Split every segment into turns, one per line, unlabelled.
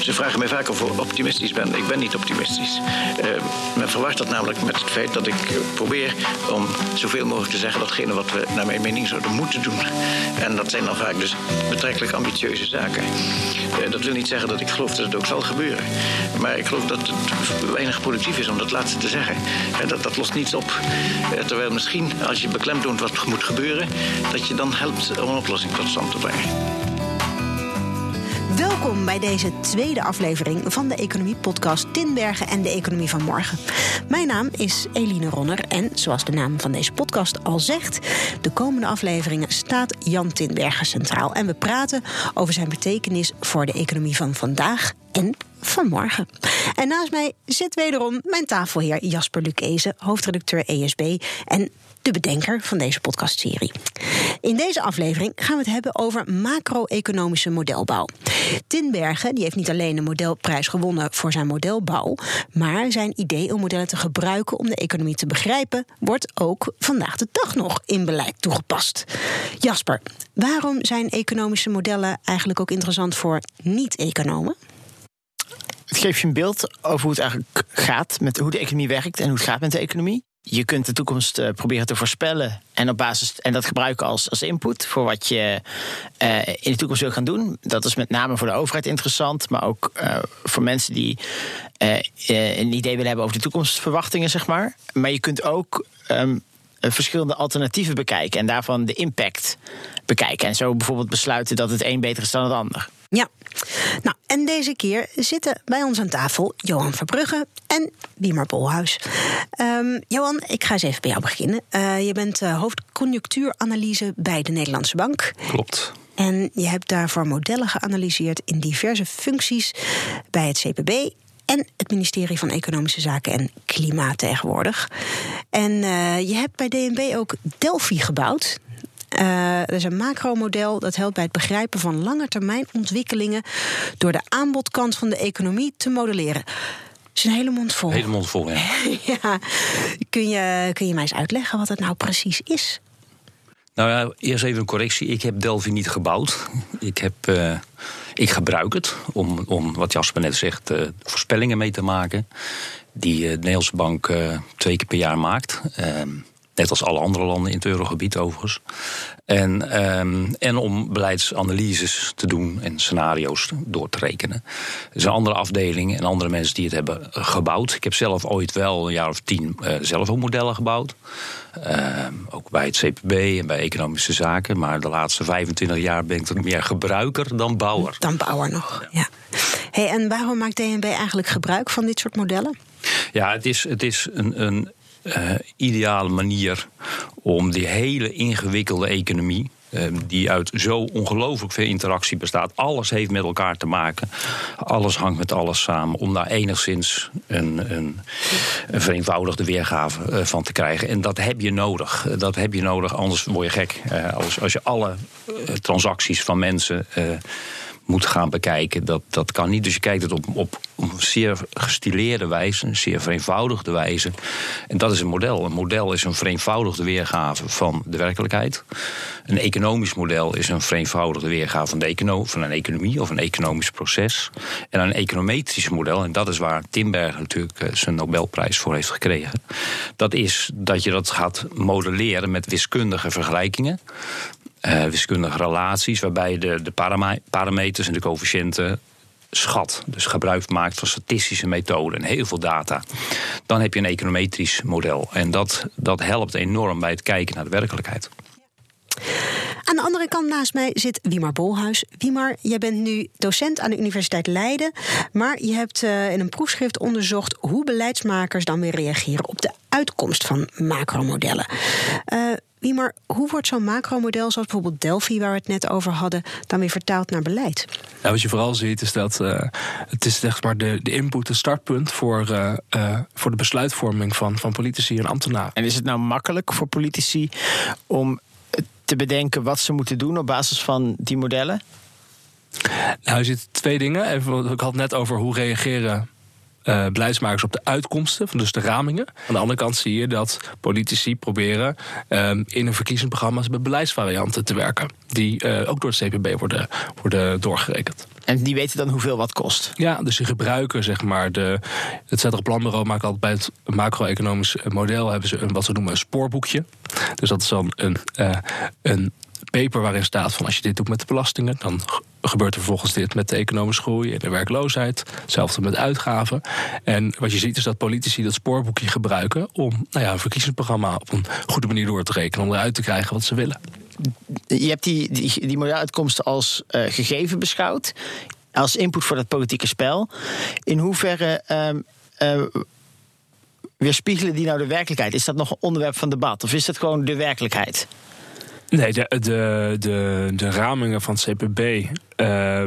Ze vragen mij vaak of ik optimistisch ben. Ik ben niet optimistisch. Uh, men verwacht dat namelijk met het feit dat ik probeer om zoveel mogelijk te zeggen datgene wat we naar mijn mening zouden moeten doen. En dat zijn dan vaak dus betrekkelijk ambitieuze zaken. Uh, dat wil niet zeggen dat ik geloof dat het ook zal gebeuren. Maar ik geloof dat het weinig productief is om dat laatste te zeggen. En dat, dat lost niets op. Uh, terwijl misschien als je beklemtoont wat moet gebeuren, dat je dan helpt om een oplossing tot stand te brengen.
Welkom bij deze tweede aflevering van de Economie-podcast Tinbergen en de Economie van Morgen. Mijn naam is Eline Ronner en zoals de naam van deze podcast al zegt, de komende afleveringen staat Jan Tinbergen centraal. En we praten over zijn betekenis voor de economie van vandaag en van morgen. En naast mij zit wederom mijn tafelheer Jasper Lucese, hoofdredacteur ESB en de bedenker van deze podcastserie. In deze aflevering gaan we het hebben over macro-economische modelbouw. Tinbergen die heeft niet alleen een modelprijs gewonnen voor zijn modelbouw, maar zijn idee om modellen te gebruiken om de economie te begrijpen, wordt ook vandaag de dag nog in beleid toegepast. Jasper, waarom zijn economische modellen eigenlijk ook interessant voor niet-economen?
Het geeft je een beeld over hoe het eigenlijk gaat met hoe de economie werkt en hoe het gaat met de economie je kunt de toekomst uh, proberen te voorspellen en, op basis, en dat gebruiken als, als input voor wat je uh, in de toekomst wil gaan doen. Dat is met name voor de overheid interessant, maar ook uh, voor mensen die een idee willen hebben over de toekomstverwachtingen, zeg maar. Maar je kunt ook um, verschillende alternatieven bekijken en daarvan de impact bekijken. En zo bijvoorbeeld besluiten dat het een beter is dan het ander.
Ja, nou en deze keer zitten bij ons aan tafel Johan Verbrugge en Wiemer Bolhuis. Um, Johan, ik ga eens even bij jou beginnen. Uh, je bent uh, hoofdconjunctuuranalyse bij de Nederlandse Bank.
Klopt.
En je hebt daarvoor modellen geanalyseerd in diverse functies bij het CPB en het ministerie van Economische Zaken en Klimaat tegenwoordig. En uh, je hebt bij DNB ook Delphi gebouwd. Uh, dat is een macromodel dat helpt bij het begrijpen van langetermijnontwikkelingen door de aanbodkant van de economie te modelleren. Dat is een hele mond vol.
Hele mond vol, ja.
ja. Kun, je, kun je mij eens uitleggen wat het nou precies is?
Nou ja, eerst even een correctie. Ik heb Delphi niet gebouwd. Ik, heb, uh, ik gebruik het om, om, wat Jasper net zegt, uh, voorspellingen mee te maken. Die uh, de Nederlandse bank twee keer per jaar maakt. Ehm, Net als alle andere landen in het eurogebied overigens. En, um, en om beleidsanalyses te doen en scenario's door te rekenen. Er zijn andere afdelingen en andere mensen die het hebben gebouwd. Ik heb zelf ooit wel een jaar of tien uh, zelf ook modellen gebouwd. Uh, ook bij het CPB en bij economische zaken. Maar de laatste 25 jaar ben ik er meer gebruiker dan bouwer.
Dan bouwer nog, ja. Hey, en waarom maakt DNB eigenlijk gebruik van dit soort modellen?
Ja, het is, het is een, een uh, ideale manier om die hele ingewikkelde economie. Uh, die uit zo ongelooflijk veel interactie bestaat. Alles heeft met elkaar te maken. Alles hangt met alles samen. Om daar enigszins een, een, een vereenvoudigde weergave uh, van te krijgen. En dat heb je nodig. Dat heb je nodig, anders word je gek. als, als je alle transacties van mensen moet gaan bekijken. Dat, dat kan niet. Dus je kijkt het op, op, zeer gestileerde wijze, zeer vereenvoudigde wijze. En dat is een model. Een model is een vereenvoudigde weergave van de werkelijkheid. Een economisch model is een vereenvoudigde weergave van, de econo van een economie of een economisch proces. En een econometrisch model, en dat is waar Timberg natuurlijk eh, zijn Nobelprijs voor heeft gekregen. Dat is dat je dat gaat modelleren met wiskundige vergelijkingen uh, wiskundige relaties, waarbij je de, de parameters en de coëfficiënten schat. Dus gebruik maakt van statistische methoden en heel veel data. Dan heb je een econometrisch model. En dat, dat helpt enorm bij het kijken naar de werkelijkheid.
Aan de andere kant naast mij zit Wiemar Bolhuis. Wiemar, jij bent nu docent aan de Universiteit Leiden. Maar je hebt uh, in een proefschrift onderzocht hoe beleidsmakers dan weer reageren op de uitkomst van macromodellen. Uh, wie maar hoe wordt zo'n macromodel, zoals bijvoorbeeld Delphi, waar we het net over hadden, dan weer vertaald naar beleid?
Nou, wat je vooral ziet is dat uh, het is zeg maar de, de input, het startpunt voor, uh, uh, voor de besluitvorming van, van politici en ambtenaren.
En is het nou makkelijk voor politici om te bedenken wat ze moeten doen op basis van die modellen?
Nou, je ziet twee dingen. Even, ik had het net over hoe reageren uh, beleidsmakers op de uitkomsten, van dus de ramingen. Aan de andere kant zie je dat politici proberen um, in hun verkiezingsprogramma's met beleidsvarianten te werken, die uh, ook door het CPB worden, worden doorgerekend.
En die weten dan hoeveel wat kost.
Ja, dus die gebruiken zeg maar de. Het Centraal Planbureau maakt altijd bij het macro-economisch model hebben ze een wat ze noemen een spoorboekje. Dus dat is dan een, een paper waarin staat van als je dit doet met de belastingen, dan gebeurt er vervolgens dit met de economische groei en de werkloosheid. Hetzelfde met uitgaven. En wat je ziet is dat politici dat spoorboekje gebruiken om nou ja, een verkiezingsprogramma op een goede manier door te rekenen, om eruit te krijgen wat ze willen.
Je hebt die, die, die als uh, gegeven beschouwd, als input voor dat politieke spel. In hoeverre. Uh, uh, weerspiegelen die nou de werkelijkheid? Is dat nog een onderwerp van debat? Of is dat gewoon de werkelijkheid?
Nee, de, de, de, de ramingen van het CPB uh,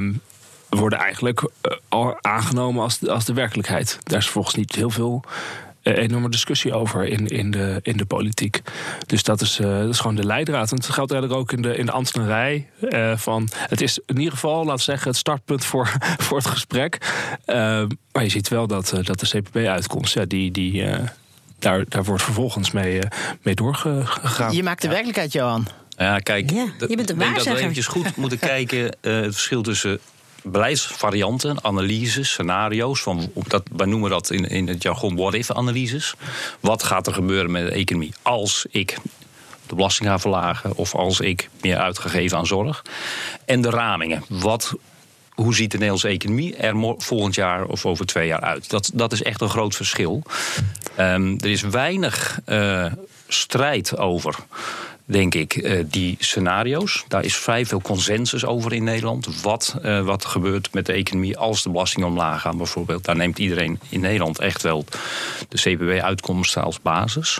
worden eigenlijk al aangenomen als, als de werkelijkheid. Daar is volgens niet heel veel uh, enorme discussie over in, in, de, in de politiek. Dus dat is, uh, dat is gewoon de leidraad. En het geldt eigenlijk ook in de, in de ambtenarij. Uh, van, het is in ieder geval, laat zeggen, het startpunt voor, voor het gesprek. Ehm, maar je ziet wel dat, dat de CPB-uitkomst, ja, die. die daar, daar wordt vervolgens mee, mee doorgegaan.
Je maakt de werkelijkheid, Johan.
Ja, kijk,
ja, je bent een
ik denk dat we eventjes goed moeten kijken uh, het verschil tussen beleidsvarianten, analyses, scenario's. Van, dat, wij noemen dat in, in het jargon what-if-analyses. Wat gaat er gebeuren met de economie als ik de belasting ga verlagen of als ik meer uitgegeven aan zorg? En de ramingen. Wat, hoe ziet de Nederlandse economie er volgend jaar of over twee jaar uit? Dat, dat is echt een groot verschil. Um, er is weinig uh, strijd over denk ik, uh, die scenario's. Daar is vrij veel consensus over in Nederland. Wat, uh, wat gebeurt met de economie als de belastingen omlaag gaan, bijvoorbeeld. Daar neemt iedereen in Nederland echt wel de CPB-uitkomsten als basis.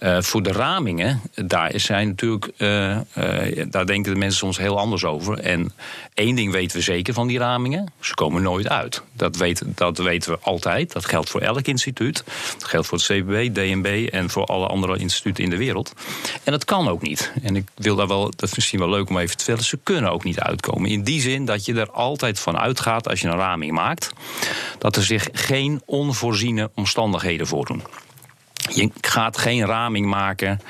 Uh, voor de ramingen, daar zijn natuurlijk, daar denken de mensen soms heel anders over. En één ding weten we zeker van die ramingen: ze komen nooit uit. Dat, weet, dat weten we altijd. Dat geldt voor elk instituut. Dat geldt voor het CPB, DNB en voor alle andere instituten in de wereld. En dat kan ook ook niet. En ik wil daar wel, dat is misschien wel leuk om even te vertellen, ze kunnen ook niet uitkomen. In die zin dat je er altijd van uitgaat als je een raming maakt, dat er zich geen onvoorziene omstandigheden voordoen. Je gaat geen raming maken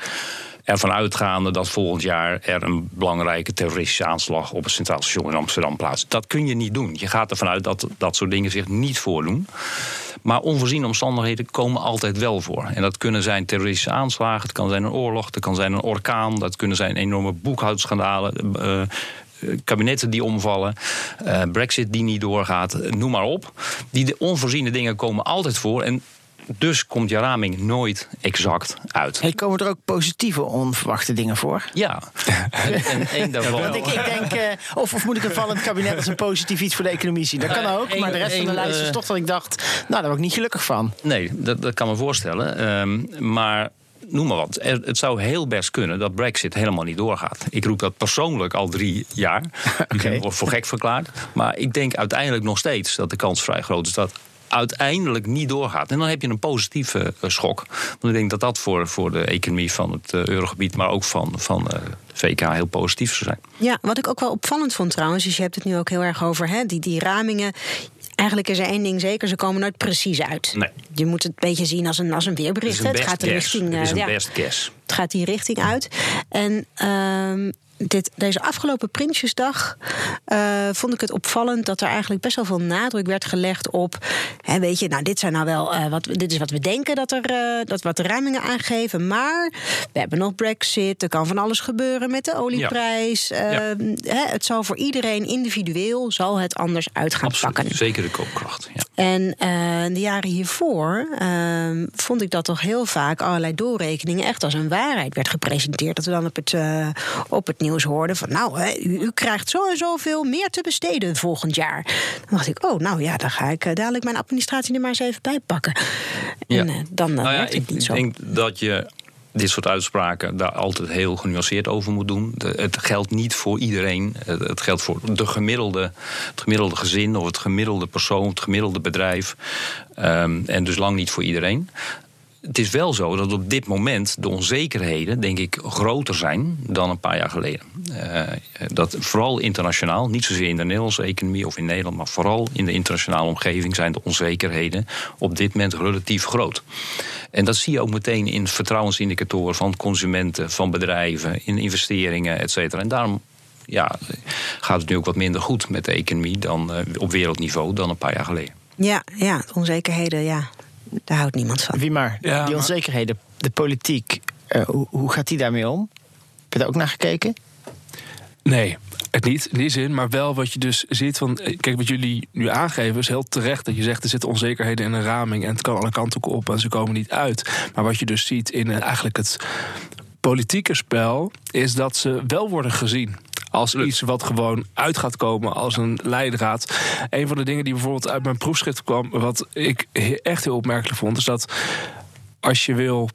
ervan uitgaande dat volgend jaar er een belangrijke terroristische aanslag op het Centraal Station in Amsterdam plaatst. Dat kun je niet doen. Je gaat ervan uit dat dat soort dingen zich niet voordoen. Maar onvoorziene omstandigheden komen altijd wel voor. En dat kunnen zijn terroristische aanslagen, het kan zijn een oorlog, het kan zijn een orkaan, dat kunnen zijn enorme boekhoudschandalen. Uh, kabinetten die omvallen, uh, Brexit die niet doorgaat, noem maar op. Die onvoorziene dingen komen altijd voor. En dus komt je raming nooit exact uit.
Hey, komen er ook positieve onverwachte dingen voor?
Ja. en één daarvan.
Want ik, ik denk, uh, of, of, moet ik een vallend kabinet als een positief iets voor de economie zien? Dat kan ook, maar de rest van de lijst is toch dat ik dacht... nou, daar word ik niet gelukkig van.
Nee, dat, dat kan me voorstellen. Um, maar noem maar wat. Het zou heel best kunnen dat Brexit helemaal niet doorgaat. Ik roep dat persoonlijk al drie jaar. Okay. Ik word voor gek verklaard. Maar ik denk uiteindelijk nog steeds dat de kans vrij groot is dat uiteindelijk niet doorgaat. En dan heb je een positieve uh, schok. Want ik denk dat dat voor, voor de economie van het uh, eurogebied, maar ook van, van uh, VK heel positief zou zijn.
Ja, wat ik ook wel opvallend vond trouwens, is je hebt het nu ook heel erg over hè, die, die ramingen. Eigenlijk is er één ding zeker, ze komen nooit precies uit.
Nee.
Je moet het een beetje zien als een, als een weerbericht.
Het,
het gaat
de
richting.
Het is een
ja,
best guess.
Het gaat die richting uit. En um, dit, deze afgelopen Prinsjesdag uh, vond ik het opvallend dat er eigenlijk best wel veel nadruk werd gelegd op. Hè, weet je, nou, dit zijn nou wel uh, wat, dit is wat we denken dat er uh, dat wat de ramingen aangeven. Maar we hebben nog Brexit, er kan van alles gebeuren met de olieprijs. Ja. Ja. Hè, het zal voor iedereen individueel zal het anders uit gaan
Absoluut,
pakken.
Zeker de koopkracht. Ja.
En de jaren hiervoor ehm, vond ik dat toch heel vaak allerlei doorrekeningen echt als een waarheid werd gepresenteerd. Dat we dan op het, op het nieuws hoorden van nou, hè, u, u, krijgt zo en zoveel meer te besteden volgend jaar. Dan dacht ik, oh, nou ja, dan ga ik uh, dadelijk mijn administratie er maar eens even bij pakken.
Ja.
En uh, dan uh,
nou ja,
werkt het
ik,
niet
ik
zo.
denk dat je dit soort uitspraken daar altijd heel genuanceerd over moet doen. De, het geldt niet voor iedereen. Het geldt voor de gemiddelde, het gemiddelde gezin of het gemiddelde persoon, het gemiddelde bedrijf. Um, en dus lang niet voor iedereen het is wel zo dat op dit moment de onzekerheden, denk ik, groter zijn dan een paar jaar geleden. Uh, dat vooral internationaal, niet zozeer in de Nederlandse economie of in Nederland, maar vooral in de internationale omgeving zijn de onzekerheden op dit moment relatief groot. En dat zie je ook meteen in vertrouwensindicatoren van consumenten, van bedrijven, in investeringen, et cetera. En daarom ja, gaat het nu ook wat minder goed met de economie dan eh, op wereldniveau dan een paar jaar geleden.
Ja, ja, onzekerheden, ja, daar houdt niemand van.
Wie maar,
Ja,
die onzekerheden, de politiek, eh, hoe, hoe gaat die daarmee om? Heb je daar ook naar gekeken?
Nee, het niet in die zin, maar wel wat je dus ziet van. eh, Kijk, wat jullie nu aangeven is heel terecht. Dat je zegt er zitten onzekerheden in een raming en het kan alle kanten op en ze komen niet uit. Maar wat je dus ziet in eh, eigenlijk het politieke spel, is dat ze wel worden gezien. Als iets wat gewoon uit gaat komen als een leidraad. Een van de dingen die bijvoorbeeld uit mijn proefschrift kwam, wat ik echt heel opmerkelijk vond, is dat als je wil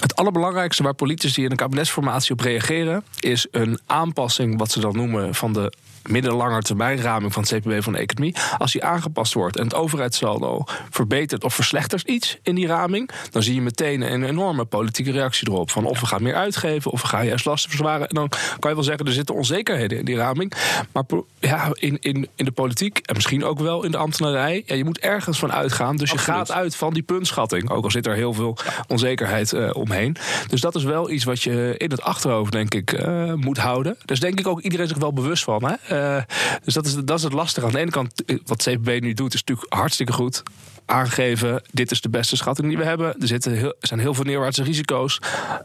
het allerbelangrijkste waar politici in een kabinetsformatie op reageren, is een aanpassing, wat ze dan noemen, van de middellange termijn raming van het CPB van de economie. Als die aangepast wordt en het overheidssaldo verbetert of verslechtert iets in die raming, dan zie je meteen een enorme politieke reactie erop. Van of we gaan meer uitgeven, of we gaan juist lasten verzwaren. En dan kan je wel zeggen, er zitten onzekerheden in die raming. Maar ja, in, in, in de politiek en misschien ook wel in de ambtenarij, ja, je moet ergens van uitgaan. Dus je gaat uit van die puntschatting. Ook al zit er heel veel onzekerheid eh, omheen. Dus dat is wel iets wat je in het achterhoofd, denk ik, eh, moet houden. Dus denk ik ook iedereen zich wel bewust van. Hè? Eh, dus dat is, dat is het lastige. Aan de ene kant, eh, wat CPB nu doet, is natuurlijk hartstikke goed. Aangeven, dit is de beste schatting die we hebben. Er, zitten heel, zijn heel veel neerwaartse risico's.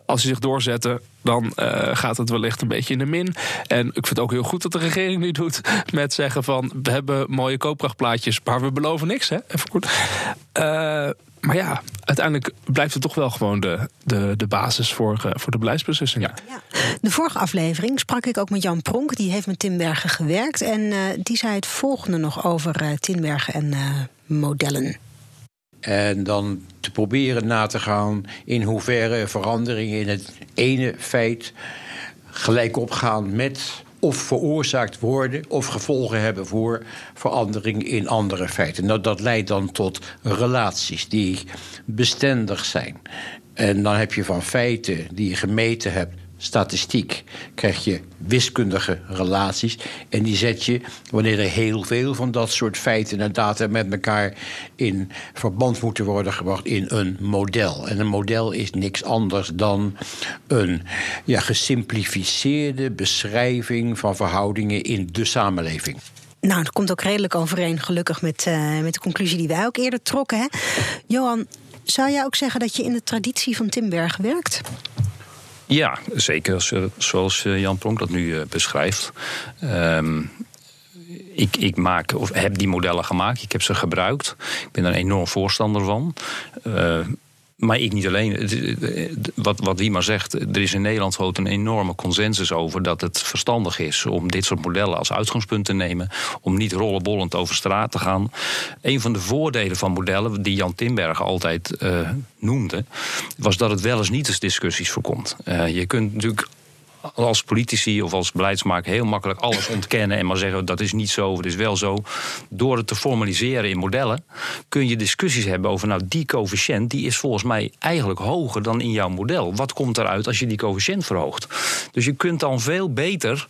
Als die zich doorzetten, dan eh, gaat het wellicht een beetje in de min. En ik vind het ook heel goed dat de regering nu doet met zeggen van... we hebben mooie koopkrachtplaatjes, maar we beloven niks. Hè? Even kort. Eh, maar ja, uiteindelijk blijft het toch wel gewoon de, de, de basis voor, eh, voor de beleidsbeslissingen.
Ja. De vorige aflevering sprak ik ook met Jan Pronk. Die heeft met Timbergen gewerkt. En eh, die zei het volgende nog over eh Timbergen en eh, modellen.
En dan te proberen na te gaan in hoeverre veranderingen in het ene feit gelijk opgaan met of veroorzaakt worden of gevolgen hebben voor verandering in andere feiten. Nou, dat leidt dan tot relaties die bestendig zijn. En dan heb je van feiten die je gemeten hebt, statistiek, krijg je wiskundige relaties. En die zet je, wanneer er heel veel van dat soort feiten en data met elkaar in verband moeten worden gebracht, in een model. En een model is niks anders dan een ja, gesimplificeerde beschrijving van verhoudingen in de samenleving.
Nou, dat komt ook redelijk overeen, gelukkig, met, eh, met de conclusie die wij ook eerder trokken. Hè? Johan, zou jij ook zeggen dat je in de traditie van Timbergen werkt?
Ja, zeker eh, zoals eh, Jan Pronk dat nu eh, beschrijft. Ehm, ik, ik maak, of heb die modellen gemaakt, ik heb ze gebruikt. Ik ben er een enorm voorstander van. Maar ik niet alleen. Wat, wat wie maar zegt, er is in Nederland gewoon een enorme consensus over dat het verstandig is om dit soort modellen als uitgangspunt te nemen. Om niet rollenbollend over straat te gaan. Een van de voordelen van modellen, die Jan Timbergen altijd eh, noemde, was dat het wel eens niet eens discussies voorkomt. Eh, je kunt natuurlijk als politici of als beleidsmaker heel makkelijk alles ontkennen en maar zeggen dat is niet zo, het is wel zo. Door het te formaliseren in modellen kun je discussies hebben over nou die coëfficiënt die is volgens mij eigenlijk hoger dan in jouw model. Wat komt eruit als je die coëfficiënt verhoogt? Dus je kunt dan veel beter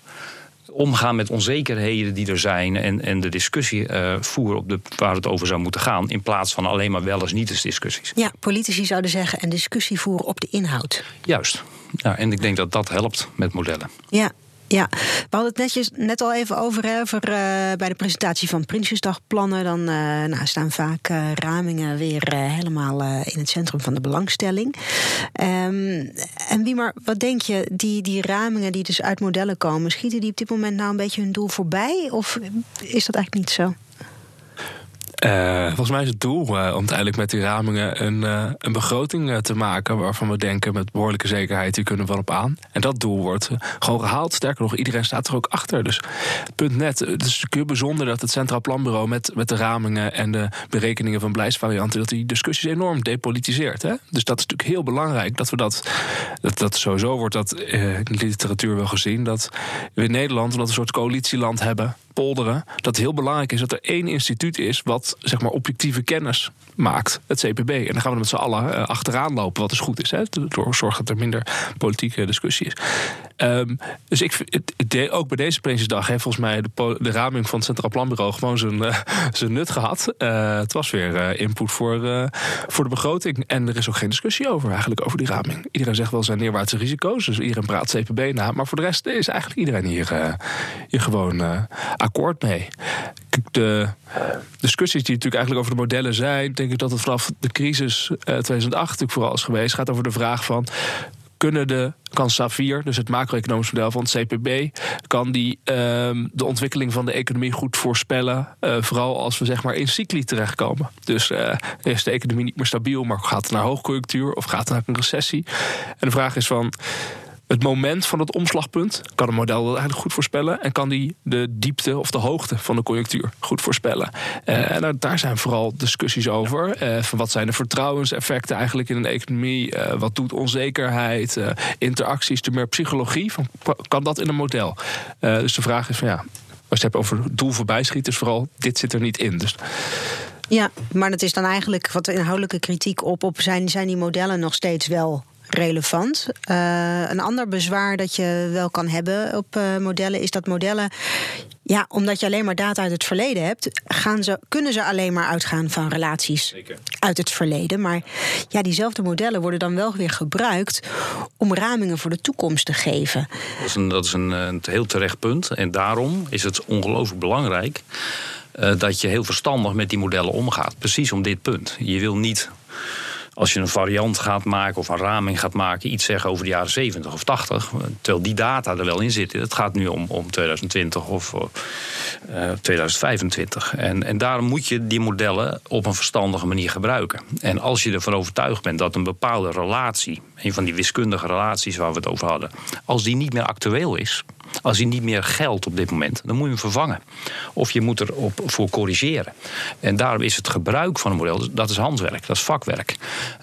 omgaan met onzekerheden die er zijn en, en de discussie eh, voeren op de, waar het over zou moeten gaan in plaats van alleen maar wel eens niet eens discussies.
Ja, politici zouden zeggen een discussie voeren op de inhoud.
Juist. Ja, en ik denk dat dat helpt met modellen.
Ja. Ja, we hadden het netjes, net al even over, hè, eh, bij de presentatie van Prinsjesdagplannen. Dan eh, nou, staan vaak eh, ramingen weer helemaal in het centrum van de belangstelling. Ehm, en wie maar, wat denk je, die, die ramingen die dus uit modellen komen, schieten die op dit moment nou een beetje hun doel voorbij? Of is dat eigenlijk niet zo?
Eh, volgens mij is het doel eh, om uiteindelijk met die ramingen een, eh, een begroting te maken. waarvan we denken met behoorlijke zekerheid, die kunnen we wel op aan. En dat doel wordt gewoon gehaald. Sterker nog, iedereen staat er ook achter. Dus punt net. Het is natuurlijk bijzonder dat het Centraal Planbureau met, met de ramingen en de berekeningen van beleidsvarianten. dat die discussies enorm depolitiseert. Hè? Dus dat is natuurlijk heel belangrijk dat we dat. Dat, dat sowieso wordt dat in de literatuur wel gezien. Dat we in Nederland, omdat we een soort coalitieland hebben polderen. Dat heel belangrijk is dat er één instituut is wat zeg maar objectieve kennis maakt, het CPB. En dan gaan we met z'n allen eh, achteraan lopen, wat dus goed is. Hè, door zorgen dat er minder politieke discussie is. Ehm, dus ik, het, ook bij deze Prinsjesdag heeft volgens mij de, raming van het Centraal Planbureau gewoon zijn, uh, zijn nut gehad. Uh, het was weer input voor, voor de begroting. En er is ook geen discussie over eigenlijk over die raming. Iedereen zegt wel zijn neerwaartse risico's, dus iedereen praat CPB na. Maar voor de rest is eigenlijk iedereen hier, hier gewoon akkoord mee. De discussies die natuurlijk eigenlijk over de modellen zijn, denk ik dat het vanaf de crisis 2008 natuurlijk vooral is geweest, gaat over de vraag van kunnen de, kan SAFIR, dus het macro-economisch model van het CPB, kan die ehm, de ontwikkeling van de economie goed voorspellen. Uh, vooral als we zeg maar in cycli terechtkomen. Dus uh, is de economie niet meer stabiel, maar gaat het naar hoogconjunctuur of gaat het naar een recessie? En de vraag is van het moment van het omslagpunt kan een model dat eigenlijk goed voorspellen. En kan die de diepte of de hoogte van de conjunctuur goed voorspellen. Uh, en daar zijn vooral discussies over. Uh, van wat zijn de vertrouwenseffecten eigenlijk in een economie? Uh, wat doet onzekerheid? interacties, de meer psychologie. Van, kan dat in een model? dus de vraag is van ja, als je het hebt over doel voorbijschieten, is vooral dit zit er niet in. Dus.
Ja, maar dat is dan eigenlijk wat inhoudelijke kritiek op. op zijn, zijn die modellen nog steeds wel relevant. Uh, een ander bezwaar dat je wel kan hebben op uh, modellen is dat modellen. Ja, omdat je alleen maar data uit het verleden hebt, gaan ze, kunnen ze alleen maar uitgaan van relaties Zeker. uit het verleden. Maar ja, diezelfde modellen worden dan wel weer gebruikt om ramingen voor de toekomst te geven.
Dat is een, dat is een, een heel terecht punt. En daarom is het ongelooflijk belangrijk uh, dat je heel verstandig met die modellen omgaat. Precies om dit punt. Je wil niet als je een variant gaat maken of een raming gaat maken, iets zeggen over de jaren 70 of 80, terwijl die data er wel in zitten. Het gaat nu om, om 2020 of uh, eh, 2025. En, en daarom moet je die modellen op een verstandige manier gebruiken. En als je ervan overtuigd bent dat een bepaalde relatie, een van die wiskundige relaties waar we het over hadden, als die niet meer actueel is, als hij niet meer geldt op dit moment, dan moet je hem vervangen. Of je moet er op voor corrigeren. En daarom is het gebruik van een model, dat is handwerk, dat is vakwerk.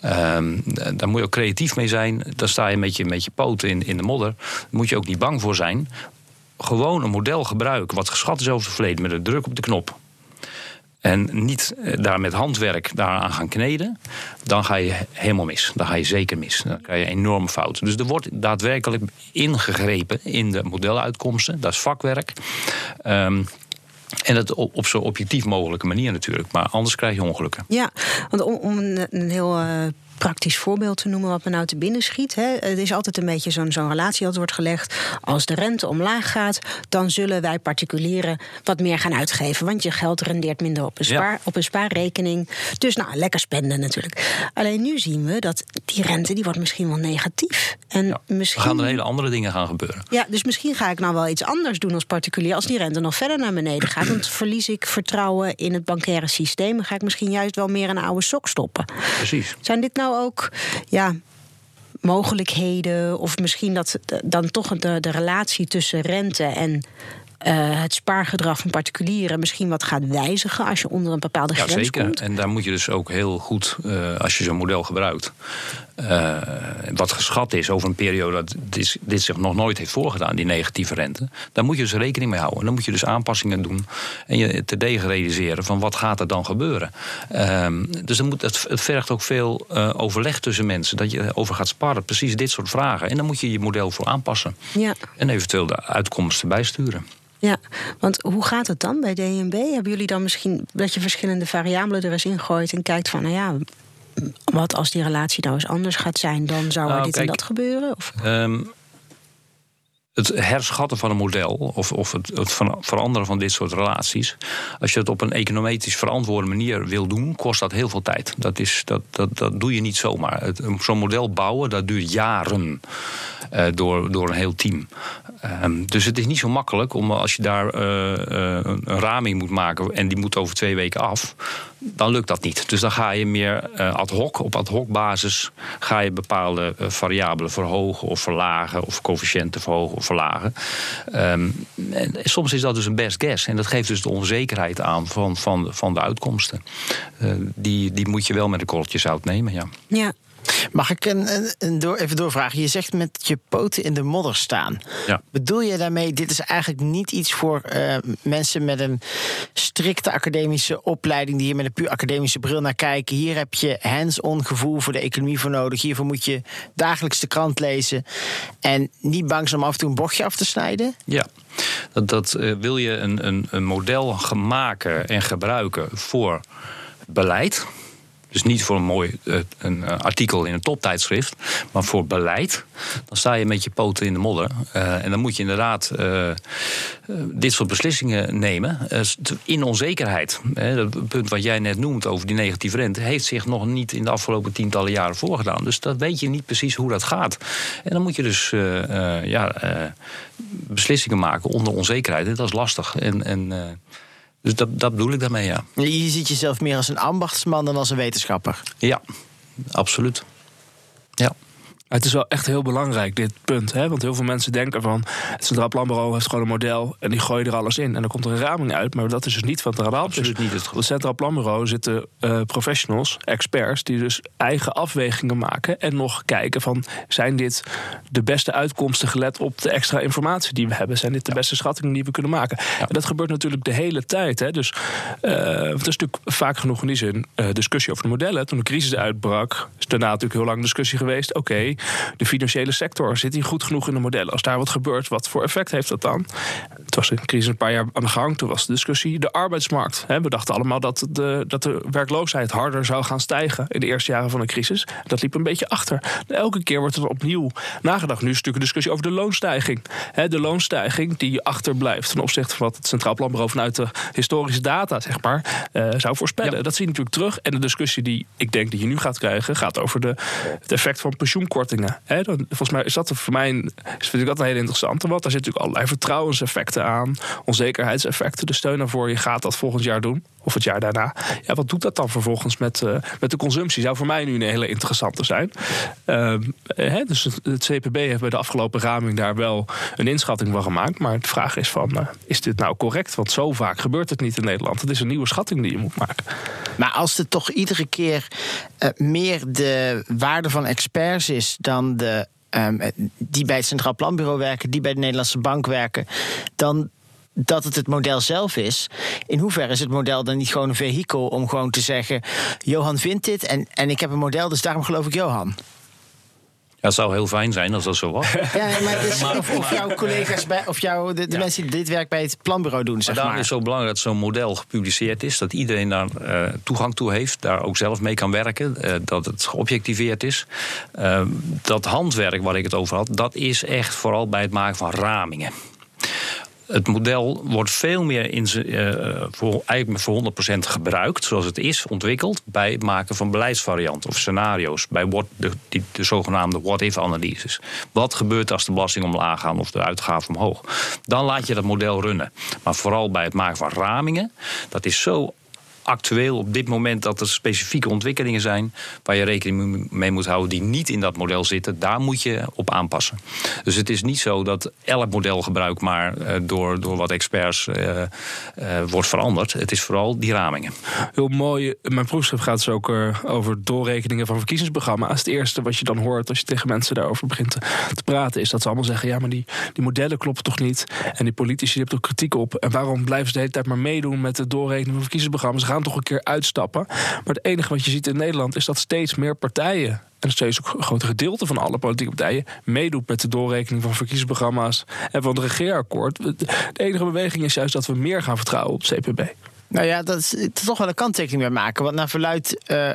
Um, daar moet je ook creatief mee zijn. Dan sta je met je, met je poten in, in de modder. Daar moet je ook niet bang voor zijn. Gewoon een model gebruiken wat geschat is over het verleden met een druk op de knop. En niet eh, daar met handwerk daaraan gaan kneden, dan ga je helemaal mis. Dan ga je zeker mis. Dan krijg je enorme fouten. Dus er wordt daadwerkelijk ingegrepen in de modeluitkomsten. Dat is vakwerk. Um, en dat op, zo objectief mogelijke manier natuurlijk. Maar anders krijg je ongelukken.
Ja, want om, een, een heel uh, praktisch voorbeeld te noemen wat me nou te binnen schiet. Hè. Het is altijd een beetje zo'n zo'n relatie dat wordt gelegd. Als de rente omlaag gaat, dan zullen wij particulieren wat meer gaan uitgeven. Want je geld rendeert minder op een, spaar, op een spaarrekening. Dus nou, lekker spenden natuurlijk. Alleen nu zien we dat die rente die wordt misschien wel negatief. En misschien...
Er gaan er hele andere dingen gaan gebeuren.
Ja, dus misschien ga ik nou wel iets anders doen als particulier. Als die rente nog verder naar beneden gaat, dan verlies ik vertrouwen in het bankaire systeem. Dan ga ik misschien juist wel meer een oude sok stoppen.
Precies.
Zijn dit nou nou ook ja, mogelijkheden, of misschien dat dan toch de, de relatie tussen rente en uh, het spaargedrag van particulieren misschien wat gaat wijzigen als je onder een bepaalde ja, grens
zeker. En daar moet je dus ook heel goed, uh, als je zo'n model gebruikt, uh, wat geschat is over een periode dat dit, dit, zich nog nooit heeft voorgedaan, die negatieve rente, daar moet je dus rekening mee houden. En dan moet je dus aanpassingen doen en je te degen realiseren van wat gaat er dan gebeuren. Uh, dus dan moet, het, het vergt ook veel overleg tussen mensen, dat je over gaat sparren, precies dit soort vragen. En dan moet je je model voor aanpassen.
Ja.
En eventueel de uitkomsten bijsturen.
Ja, want hoe gaat het dan bij DNB? Hebben jullie dan misschien dat je verschillende variabelen er eens ingooit en kijkt van, nou ja, wat als die relatie nou eens anders gaat zijn, dan zou er nou, dit en dat gebeuren? Of?
Um, het herschatten van een model of, of het, het, veranderen van dit soort relaties. Als je het op een econometrisch verantwoorde manier wil doen, kost dat heel veel tijd. Dat, is, dat, dat, dat doe je niet zomaar. Zo'n model bouwen, dat duurt jaren uh, door, door een heel team. Ehm, dus het is niet zo makkelijk om als je daar uh, uh, een raming moet maken en die moet over twee weken af, dan lukt dat niet. Dus dan ga je meer ad hoc, op ad hoc basis, ga je bepaalde variabelen verhogen of verlagen of coëfficiënten verhogen of verlagen. Um, en soms is dat dus een best guess en dat geeft dus de onzekerheid aan van, van, van de uitkomsten. die, die moet je wel met een korreltje zout nemen, ja.
Ja,
Mag ik een, een, door, even doorvragen? Je zegt met je poten in de modder staan.
Ja.
Bedoel je daarmee, dit is eigenlijk niet iets voor uh, mensen met een strikte academische opleiding, die hier met een puur academische bril naar kijken? Hier heb je hands-on gevoel voor de economie voor nodig. Hiervoor moet je dagelijks de krant lezen. En niet bang zijn om af en toe een bochtje af te snijden?
Ja, dat, dat uh, wil je een, een, een model maken en gebruiken voor beleid dus niet voor een mooi uh, een uh, artikel in een toptijdschrift, maar voor beleid. Dan sta je met je poten in de modder. Uh, en dan moet je inderdaad dit soort beslissingen nemen in onzekerheid. Het punt wat jij net noemt over die negatieve rente heeft zich nog niet in de afgelopen tientallen jaren voorgedaan. Dus dat weet je niet precies hoe dat gaat. En dan moet je dus ja, beslissingen maken onder onzekerheid. En dat is lastig. En, en dus dat, dat bedoel ik daarmee, ja.
Je ziet jezelf meer als een ambachtsman dan als een wetenschapper?
Ja, absoluut. Ja.
Het is wel echt heel belangrijk, dit punt. Hè? Want heel veel mensen denken van... het Centraal Planbureau heeft gewoon een model... en die gooien er alles in. En dan komt er een raming uit. Maar dat is dus niet wat er aan de hand is.
Niet het
Centraal Planbureau zitten uh, professionals, experts... die dus eigen afwegingen maken... en nog kijken van... zijn dit de beste uitkomsten gelet op de extra informatie die we hebben? Zijn dit de beste schattingen die we kunnen maken? Ja. En dat gebeurt natuurlijk de hele tijd. Hè? Dus uh, het is natuurlijk vaak genoeg in die zin... Uh, discussie over de modellen. Toen de crisis uitbrak... is daarna natuurlijk heel lang discussie geweest. Oké, okay, de financiële sector. Zit hij goed genoeg in de modellen? Als daar wat gebeurt, wat voor effect heeft dat dan? Het was een crisis een paar jaar aan de gang. Toen was de discussie de arbeidsmarkt. We dachten allemaal dat de, dat de werkloosheid harder zou gaan stijgen in de eerste jaren van de crisis. Dat liep een beetje achter. Elke keer wordt er opnieuw nagedacht. Nu is natuurlijk een discussie over de loonstijging. De loonstijging die achterblijft ten opzichte van wat het Centraal Planbureau vanuit de historische data zeg maar, zou voorspellen. Ja. Dat zie je natuurlijk terug. En de discussie die ik denk dat je nu gaat krijgen, gaat over de, het effect van pensioenkortingen. Dan, volgens mij is dat voor mij vind ik dat een hele interessante. Want daar zitten natuurlijk allerlei vertrouwenseffecten aan, onzekerheidseffecten. Dus steun daarvoor, je gaat dat volgend jaar doen. Of het jaar daarna. Ja, wat doet dat dan vervolgens met, uh, met de consumptie? Zou voor mij nu een hele interessante zijn. Hè, dus het, CPB heeft bij de afgelopen raming daar wel een inschatting van gemaakt. Maar de vraag is van, uh, is dit nou correct? Want zo vaak gebeurt het niet in Nederland. Het is een nieuwe schatting die je moet maken.
Maar als het toch iedere keer uh, meer de waarde van experts is dan de Um, die bij het Centraal Planbureau werken, die bij de Nederlandse Bank werken, dan dat het het model zelf is. In hoeverre is het model dan niet gewoon een vehikel om gewoon te zeggen: Johan vindt dit en, en ik heb een model, dus daarom geloof ik Johan?
Het zou heel fijn zijn als dat zo was.
Ja, maar, dus, of, of, jouw collega's, bij, of jouw, de, de ja. mensen die dit werk bij het planbureau doen, zeg
maar. Daarom is het zo belangrijk dat zo'n model gepubliceerd is. Dat iedereen daar uh, toegang toe heeft. Daar ook zelf mee kan werken. Uh, dat het geobjectiveerd is. Uh, dat handwerk waar ik het over had, dat is echt vooral bij het maken van ramingen het model wordt veel meer in uh, voor, eigenlijk voor 100% gebruikt, zoals het is ontwikkeld, bij het maken van beleidsvarianten of scenario's, bij de, de zogenaamde what-if-analyses. Wat gebeurt als de belastingen omlaag gaan of de uitgaven omhoog? Dan laat je dat model runnen. Maar vooral bij het maken van ramingen, dat is zo actueel op dit moment dat er specifieke ontwikkelingen zijn waar je rekening mee moet houden die niet in dat model zitten, daar moet je op aanpassen. Dus het is niet zo dat elk modelgebruik maar uh, door, door wat experts uh, wordt veranderd. Het is vooral die ramingen.
Heel mooi. Mijn proefschrift gaat dus ook over doorrekeningen van verkiezingsprogramma's. Het eerste wat je dan hoort als je tegen mensen daarover begint te, te praten, is dat ze allemaal zeggen: ja, maar die, die modellen kloppen toch niet? En die politici hebben er kritiek op. En waarom blijven ze de hele tijd maar meedoen met de doorrekening van verkiezingsprogramma's? Toch een keer uitstappen. Maar het enige wat je ziet in Nederland is dat steeds meer partijen en steeds ook een groot gedeelte van alle politieke partijen meedoet met de doorrekening van verkiezingsprogramma's en van het regeerakkoord. De enige beweging is juist dat we meer gaan vertrouwen op CPB.
Nou ja, dat is toch wel een kanttekening bij maken. Want naar verluid, uh, uh,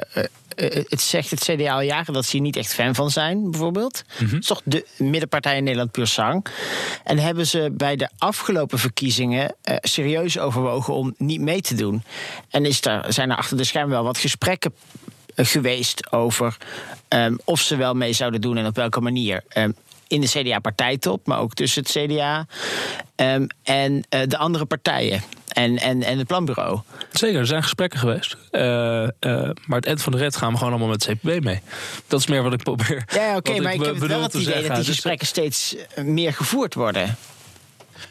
het zegt het CDA al jaren dat ze hier niet echt fan van zijn, bijvoorbeeld. Mm -hmm. Is toch de middenpartij in Nederland puur zang. En hebben ze bij de afgelopen verkiezingen uh, serieus overwogen om niet mee te doen. En is daar, zijn er achter de schermen wel wat gesprekken geweest over um, of ze wel mee zouden doen en op welke manier. Um, in de CDA-partijtop, maar ook tussen het CDA um, en uh, de andere partijen. En, en, en het planbureau.
Zeker, er zijn gesprekken geweest. Uh, uh, maar het eind van de red gaan we gewoon allemaal met CPB mee. Dat is meer wat ik probeer.
Ja, oké, okay, maar ik heb wel het idee dat die gesprekken steeds meer gevoerd worden.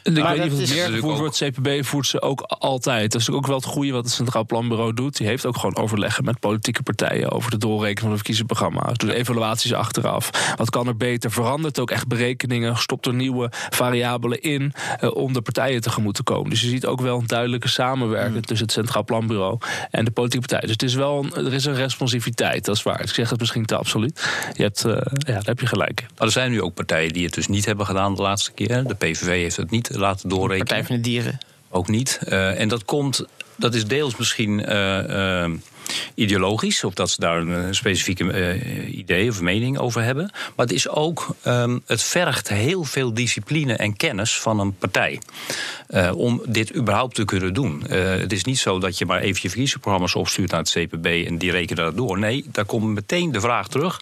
En ik
Maar
weet niet
dat
of het
is
meer gevoerd wordt. CPB voert ze ook altijd. Dat is ook wel het goede wat het Centraal Planbureau doet. Die heeft ook gewoon overleggen met politieke partijen over de doorrekening van de verkiezingsprogramma's. Doet evaluaties achteraf. Wat kan er beter? Verandert ook echt berekeningen? Stopt er nieuwe variabelen in eh, om de partijen tegemoet te komen? Dus je ziet ook wel een duidelijke samenwerking tussen het Centraal Planbureau en de politieke partijen. Dus het is wel een, er is een responsiviteit, dat is waar. Ik zeg het misschien te absoluut. Je hebt, eh, ja, daar heb je gelijk in.
Maar er zijn nu ook partijen die het dus niet hebben gedaan de laatste keer. De PVV heeft het niet laten doorrekenen.
Partij van de Dieren.
Ook niet. Eh, en dat komt, dat is deels misschien eh, eh, ideologisch, of dat ze daar een specifieke idee of mening over hebben. Maar het is ook, ehm, het vergt heel veel discipline en kennis van een partij. om dit überhaupt te kunnen doen. Het is niet zo dat je maar even je verkiezingsprogramma's opstuurt naar het CPB en die rekenen dat door. Nee, daar komt meteen de vraag terug.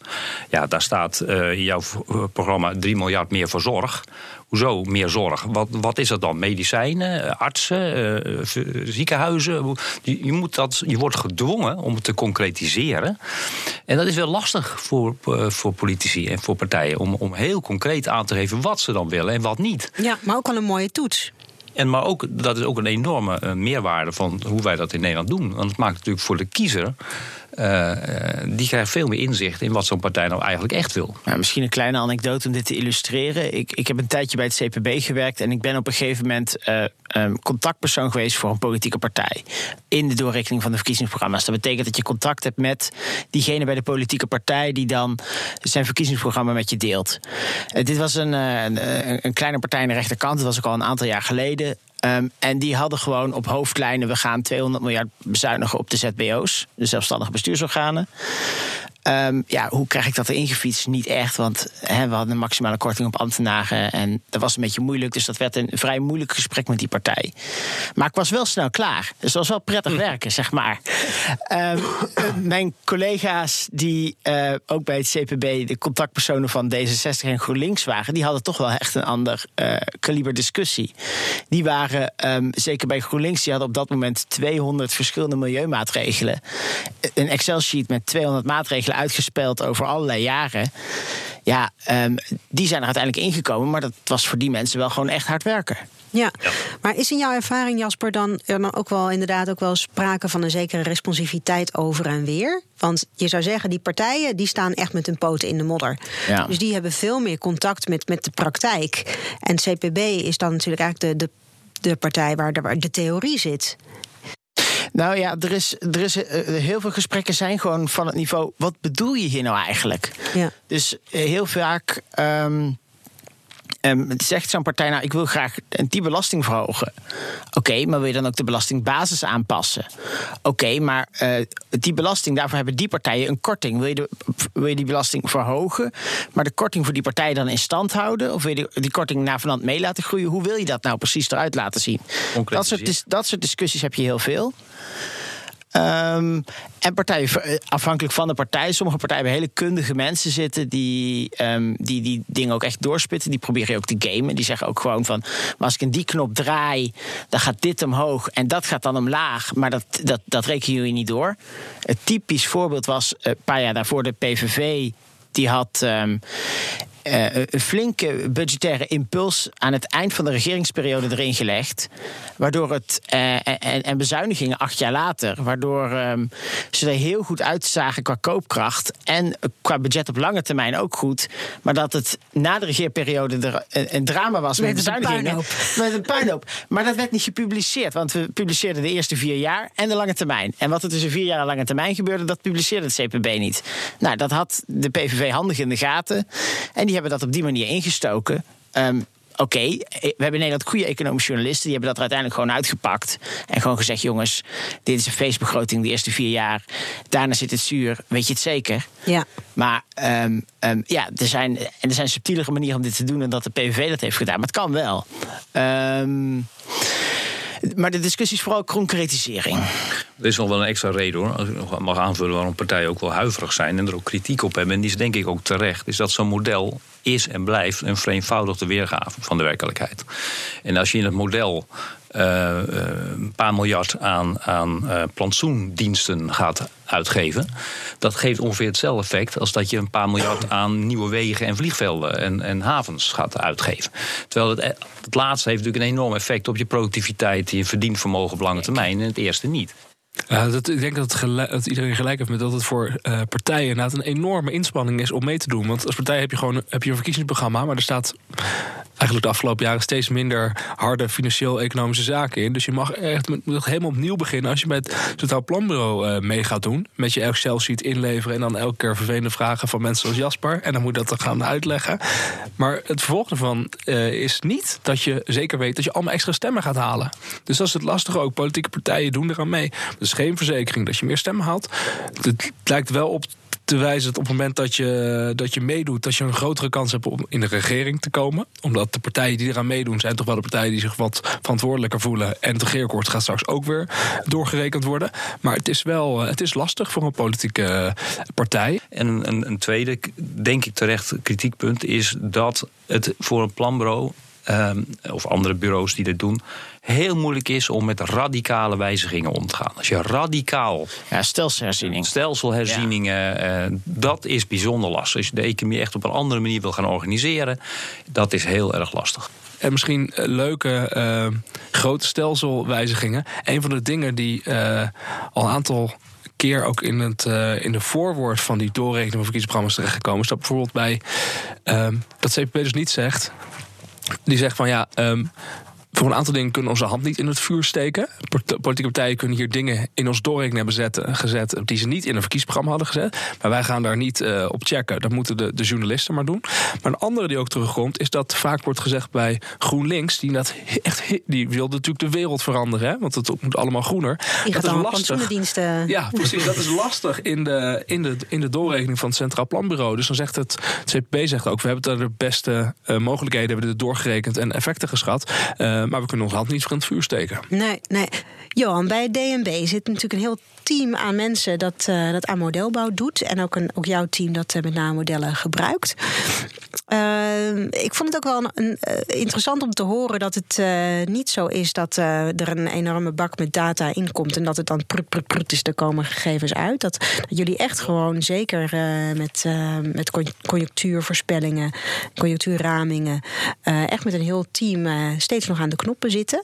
Ja, daar staat in jouw programma 3 miljard meer voor zorg. Hoezo meer zorg? Wat, wat is dat dan? Medicijnen, eh, artsen, eh, ziekenhuizen? Je, je, moet dat, je wordt gedwongen om het te concretiseren. En dat is wel lastig voor, eh, voor politici en voor partijen. Om, om heel concreet aan te geven wat ze dan willen en wat niet.
Ja, maar ook al een mooie toets.
En maar ook, dat is ook een enorme meerwaarde van hoe wij dat in Nederland doen. Want het maakt natuurlijk voor de kiezer. Eh, eh, die krijgt veel meer inzicht in wat zo'n partij nou eigenlijk echt wil.
Misschien een kleine anekdote om dit te illustreren. Ik, ik heb een tijdje bij het CPB gewerkt en ik ben op een gegeven moment eh, contactpersoon geweest voor een politieke partij. In de doorrekening van de verkiezingsprogramma's. Dat betekent dat je contact hebt met diegene bij de politieke partij die dan zijn verkiezingsprogramma met je deelt. Dit was een, een, een kleine partij aan de rechterkant. Dat was ook al een aantal jaar geleden. Ehm, en die hadden gewoon op hoofdlijnen: we gaan 200 miljard bezuinigen op de ZBO's, de zelfstandige bestuursorganen. Ehm, ja, hoe krijg ik dat erin gefietst? Niet echt, want we hadden een maximale korting op ambtenaren. En dat was een beetje moeilijk, dus dat werd een vrij moeilijk gesprek met die partij. Maar ik was wel snel klaar. Dus dat was wel prettig werken, zeg maar. Ehm, eh, mijn collega's die eh, ook bij het CPB de contactpersonen van D66 en GroenLinks waren, die hadden toch wel echt een ander eh kaliber discussie. Die waren, ehm, zeker bij GroenLinks, die hadden op dat moment 200 verschillende milieumaatregelen. Een Excel-sheet met 200 maatregelen uitgespeld over allerlei jaren. Ja, ehm, die zijn er uiteindelijk ingekomen, maar dat was voor die mensen wel gewoon echt hard werken.
Ja. maar is in jouw ervaring, Jasper, dan, er dan ook wel inderdaad ook wel sprake van een zekere responsiviteit over en weer? Want je zou zeggen, die partijen die staan echt met hun poten in de modder.
Ja.
Dus die hebben veel meer contact met, met de praktijk. En CPB is dan natuurlijk eigenlijk de, de, de partij waar de, waar de theorie zit.
Nou ja, er is, er is eh, heel veel gesprekken zijn gewoon van het niveau. Wat bedoel je hier nou eigenlijk?
Ja.
Dus eh, heel vaak um, um, zegt zo'n partij, nou, ik wil graag die belasting verhogen. Oké, maar wil je dan ook de belastingbasis aanpassen? Oké, maar uh, die belasting, daarvoor hebben die partijen een korting. Wil je, de, wil je die belasting verhogen, maar de korting voor die partij dan in stand houden? Of wil je die, die korting naar vanand mee laten groeien? Hoe wil je dat nou precies eruit laten zien? Dat soort, dat soort discussies heb je heel veel. Um, en partijen, afhankelijk van de partij. Sommige partijen hebben hele kundige mensen zitten die, um, die die dingen ook echt doorspitten. Die proberen ook te gamen. Die zeggen ook gewoon van, maar als ik in die knop draai, dan gaat dit omhoog en dat gaat dan omlaag. Maar dat, dat, dat rekenen jullie niet door. Het typisch voorbeeld was een paar jaar daarvoor de PVV. Die had uh, een flinke budgettaire impuls aan het eind van de regeringsperiode erin gelegd. Waardoor het. Uh, en, en, bezuinigingen acht jaar later. Waardoor um, ze er heel goed uitzagen qua koopkracht. En qua budget op lange termijn ook goed. Maar dat het na de regeerperiode er een, een drama was met,
met
bezuinigingen.
Een
met een puinhoop. Maar dat werd niet gepubliceerd. Want we publiceerden de eerste vier jaar en de lange termijn. En wat er tussen vier jaar en lange termijn gebeurde, dat publiceerde het CPB niet. Nou, dat had de PVV handig in de gaten. En die hebben dat op die manier ingestoken. Um, Oké, okay, we hebben in Nederland goede economische journalisten. Die hebben dat er uiteindelijk gewoon uitgepakt. En gewoon gezegd: jongens, dit is een feestbegroting de eerste vier jaar. Daarna zit het zuur. Weet je het zeker?
Ja.
Maar um, um, ja, er zijn, en er zijn subtielere manieren om dit te doen dan dat de PVV dat heeft gedaan. Maar het kan wel. Maar de discussie is vooral concretisering.
Er is nog wel een extra reden hoor, als ik nog mag aanvullen waarom partijen ook wel huiverig zijn en er ook kritiek op hebben. En die is denk ik ook terecht. Is dat zo'n model is en blijft een vereenvoudigde weergave van de werkelijkheid. En als je in het model een paar miljard aan, aan eh, plantsoendiensten gaat uitgeven. Dat geeft ongeveer hetzelfde effect als dat je een paar miljard aan nieuwe wegen en vliegvelden en, en havens gaat uitgeven. Terwijl het, het laatste heeft natuurlijk een enorm effect op je productiviteit, je verdienvermogen op lange termijn en het eerste niet.
Dat, ik denk dat, iedereen gelijk heeft met dat het voor partijen inderdaad een enorme inspanning is om mee te doen. Want als partij heb je gewoon heb je een verkiezingsprogramma, maar er staat eigenlijk de afgelopen jaren steeds minder harde financieel-economische zaken in. Dus je mag echt met, helemaal opnieuw beginnen als je bij het Totaal Planbureau uh, mee gaat doen. Met je Excel-sheet inleveren en dan elke keer vervelende vragen van mensen zoals Jasper. En dan moet dat dan gaan uitleggen. Maar het vervolg ervan uh, is niet dat je zeker weet dat je allemaal extra stemmen gaat halen. Dus dat is het lastige ook. Politieke partijen doen eraan mee. Dus geen verzekering dat je meer stemmen haalt. Het lijkt wel op te wijzen dat op het moment dat je, dat je meedoet, dat je een grotere kans hebt om in de regering te komen. Omdat de partijen die eraan meedoen, zijn toch wel de partijen die zich wat verantwoordelijker voelen. En het regeerakkoord gaat straks ook weer doorgerekend worden. Maar het is wel het is lastig voor een politieke partij.
En een, een tweede, denk ik terecht, kritiekpunt is dat het voor een planbureau Um, of andere bureaus die dit doen, heel moeilijk is om met radicale wijzigingen om te gaan. Als je radicaal.
Ja, stelselherziening.
Stelselherzieningen, ja. uh, dat is bijzonder lastig. Als je de economie echt op een andere manier wil gaan organiseren, dat is heel erg lastig.
En misschien leuke uh, grote stelselwijzigingen. Een van de dingen die uh, al een aantal keer ook in, het, uh, in de voorwoord van die doorrekening van verkiezingsprogramma's terechtgekomen is. Dat bijvoorbeeld bij um, dat CPP dus niet zegt. Die zegt van ja, um, voor een aantal dingen kunnen onze hand niet in het vuur steken. Politieke partijen kunnen hier dingen in ons doorrekening hebben zetten, gezet die ze niet in een verkiezingsprogramma hadden gezet. Maar wij gaan daar niet uh, op checken. Dat moeten de, de, journalisten maar doen. Maar een andere die ook terugkomt, is dat vaak wordt gezegd bij GroenLinks, die, dat echt, die wil natuurlijk de wereld veranderen, hè, want het moet allemaal groener.
Die
dat
is lastig.
Ja, precies. Dat is lastig in de, in, de, in de doorrekening van het Centraal Planbureau. Dus dan zegt het, het CPB zegt ook, we hebben daar de beste uh, mogelijkheden, hebben dit doorgerekend en effecten geschat. Uh, maar we kunnen onze hand niet voor het vuur steken.
Nee, nee. Johan, bij DNB zit natuurlijk een heel team aan mensen dat, uh, dat aan modelbouw doet. En ook, een, ook jouw team dat uh, met name modellen gebruikt. Uh, ik vond het ook wel een, interessant om te horen dat het niet zo is dat er een enorme bak met data inkomt en dat het dan prut, prut, prut is, er komen gegevens uit. Dat, dat jullie echt gewoon zeker met, met conjunctuurvoorspellingen, conjunctuurramingen, echt met een heel team steeds nog aan de knoppen zitten.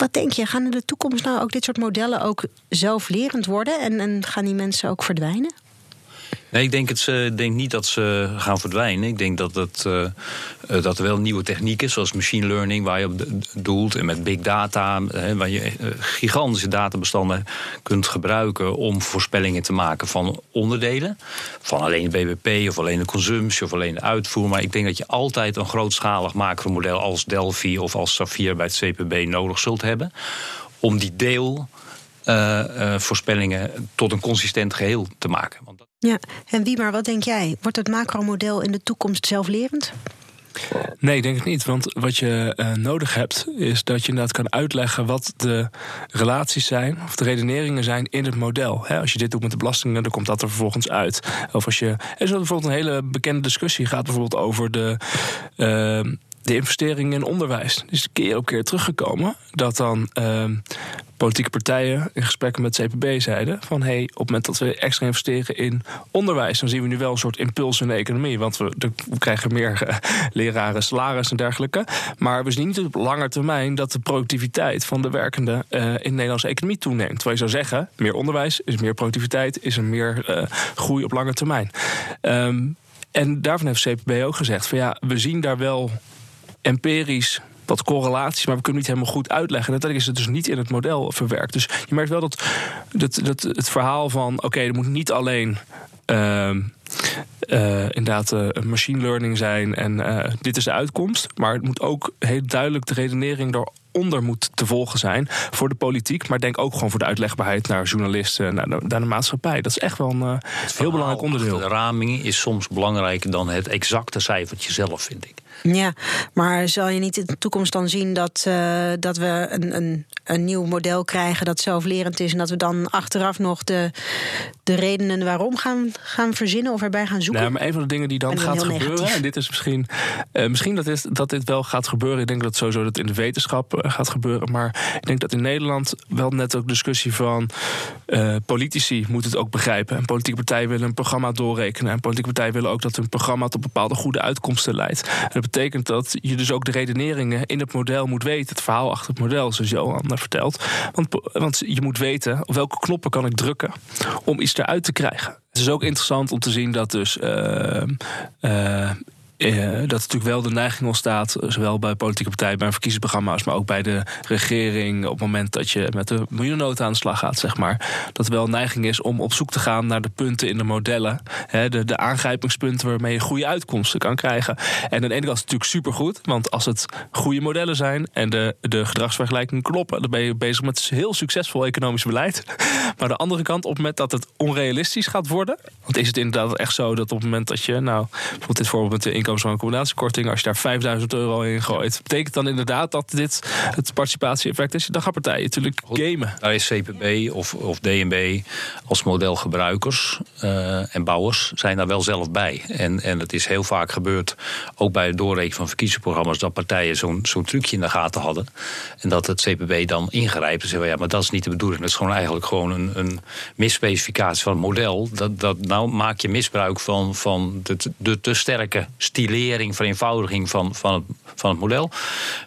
Wat denk je, gaan in de toekomst nou ook dit soort modellen ook zelflerend worden en, en gaan die mensen ook verdwijnen?
Nee, ik denk, het, ik denk niet dat ze gaan verdwijnen. Ik denk dat, het, uh, dat er wel nieuwe technieken, zoals machine learning, waar je op doelt, en met big data, uh, waar je gigantische databestanden kunt gebruiken om voorspellingen te maken van onderdelen. Van alleen de BBP of alleen de consumptie of alleen de uitvoer. Maar ik denk dat je altijd een grootschalig macromodel als Delphi of als Safir bij het CPB nodig zult hebben. Om die deel. voorspellingen tot een consistent geheel te maken. Want
ja, en wie maar wat denk jij? Wordt het macromodel in de toekomst zelflerend?
Nee, ik denk het niet. Want wat je uh, nodig hebt, is dat je inderdaad kan uitleggen wat de relaties zijn, of de redeneringen zijn in het model. Als je dit doet met de belastingen, dan komt dat er vervolgens uit. Of als je. Er is bijvoorbeeld een hele bekende discussie, gaat bijvoorbeeld over de. Uh, de investeringen in onderwijs. Is keer op keer teruggekomen. Dat dan uh, politieke partijen in gesprekken met CPB zeiden: van hey, op het moment dat we extra investeren in onderwijs, dan zien we nu wel een soort impuls in de economie. Want we, we krijgen meer uh, leraren, salaris en dergelijke. Maar we zien niet op lange termijn dat de productiviteit van de werkenden uh, in de Nederlandse economie toeneemt. Terwijl je zou zeggen: meer onderwijs is meer productiviteit, is er meer uh, groei op lange termijn. Um, en daarvan heeft CPB ook gezegd: van ja, we zien daar wel empirisch wat correlaties, maar we kunnen niet helemaal goed uitleggen. En dat is het dus niet in het model verwerkt. Dus je merkt wel dat, dat, dat het verhaal van: oké, okay, er moet niet alleen. Uh, uh, inderdaad uh, machine learning zijn en uh, dit is de uitkomst. Maar het moet ook heel duidelijk de redenering daaronder moet te volgen zijn voor de politiek. Maar denk ook gewoon voor de uitlegbaarheid naar journalisten, naar de, naar de maatschappij. Dat is echt wel een heel belangrijk onderdeel.
De raming is soms belangrijker dan het exacte cijfertje zelf, vind ik.
Ja, maar zal je niet in de toekomst dan zien dat, uh, dat we een, een, een nieuw model krijgen dat zelflerend is en dat we dan achteraf nog de, de redenen waarom gaan, gaan verzinnen of erbij gaan zoeken?
Nou, maar een van de dingen die dan gaat gebeuren, negatief. en dit is misschien, uh, misschien dat, dit, dat dit wel gaat gebeuren. Ik denk dat sowieso dat in de wetenschap uh, gaat gebeuren. Maar ik denk dat in Nederland wel net ook discussie van politici moeten het ook begrijpen. En politieke partijen willen een programma doorrekenen. En politieke partijen willen ook dat hun programma tot bepaalde goede uitkomsten leidt. En dat betekent dat je dus ook de redeneringen in het model moet weten. Het verhaal achter het model, zoals Johan vertelt. Want, want je moet weten op welke knoppen kan ik drukken om iets eruit te krijgen. Het is ook interessant om te zien dat dus. Uh, uh, dat natuurlijk wel de neiging ontstaat, zowel bij politieke partijen, bij verkiezingsprogramma's, maar ook bij de regering, op het moment dat je met de miljoennota aan de slag gaat, zeg maar. Dat er wel neiging is om op zoek te gaan naar de punten in de modellen, hè, de, de aangrijpingspunten waarmee je goede uitkomsten kan krijgen. En aan de ene kant is het natuurlijk supergoed, want als het goede modellen zijn en de, de gedragsvergelijkingen kloppen, dan ben je bezig met heel succesvol economisch beleid. Maar de andere kant, op het moment dat het onrealistisch gaat worden, want is het inderdaad echt zo dat op het moment dat je, nou, bijvoorbeeld dit voorbeeld met de inkomen zo'n combinatiekorting. Als je daar 5000 euro in gooit, betekent dan inderdaad dat dit het participatie-effect is. Dan gaan partijen natuurlijk gamen.
Daar is CPB of, of DNB als modelgebruikers uh, en bouwers zijn daar wel zelf bij. En, en het is heel vaak gebeurd, ook bij het doorrekenen van verkiezingsprogramma's, dat partijen zo'n zo'n trucje in de gaten hadden. En dat het CPB dan ingrijpt en zeggen: ja, maar dat is niet de bedoeling. Dat is gewoon eigenlijk gewoon een, een misspecificatie van het model. Dat, dat nou maak je misbruik van, van de, de te sterke stilering, vereenvoudiging van, van, het, van het model.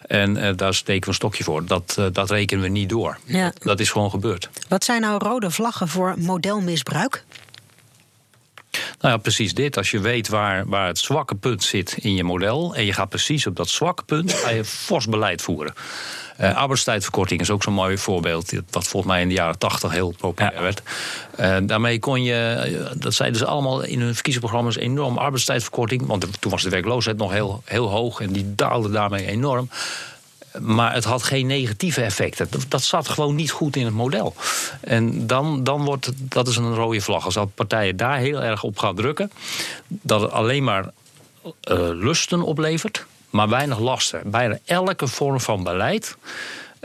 En uh, daar steken we een stokje voor. Dat, uh, dat rekenen we niet door. Ja. Dat is gewoon gebeurd.
Wat zijn nou rode vlaggen voor modelmisbruik?
Nou ja, precies dit. Als je weet waar, waar het zwakke punt zit in je model. en je gaat precies op dat zwakke punt. ga je fors beleid voeren. Uh, arbeidstijdverkorting is ook zo'n mooi voorbeeld. Wat volgens mij in de jaren tachtig heel populair werd. Uh, daarmee kon je, eh, dat zeiden ze allemaal in hun verkiezingsprogramma's, enorm arbeidstijdverkorting. Want toen was de werkloosheid nog heel, heel hoog en die daalde daarmee enorm. Maar het had geen negatieve effecten. Dat zat gewoon niet goed in het model. En dan, dan wordt dat is een rode vlag. Als partijen daar heel erg op gaan drukken, dat het alleen maar uh, lusten oplevert maar weinig lasten. Bijna elke vorm van beleid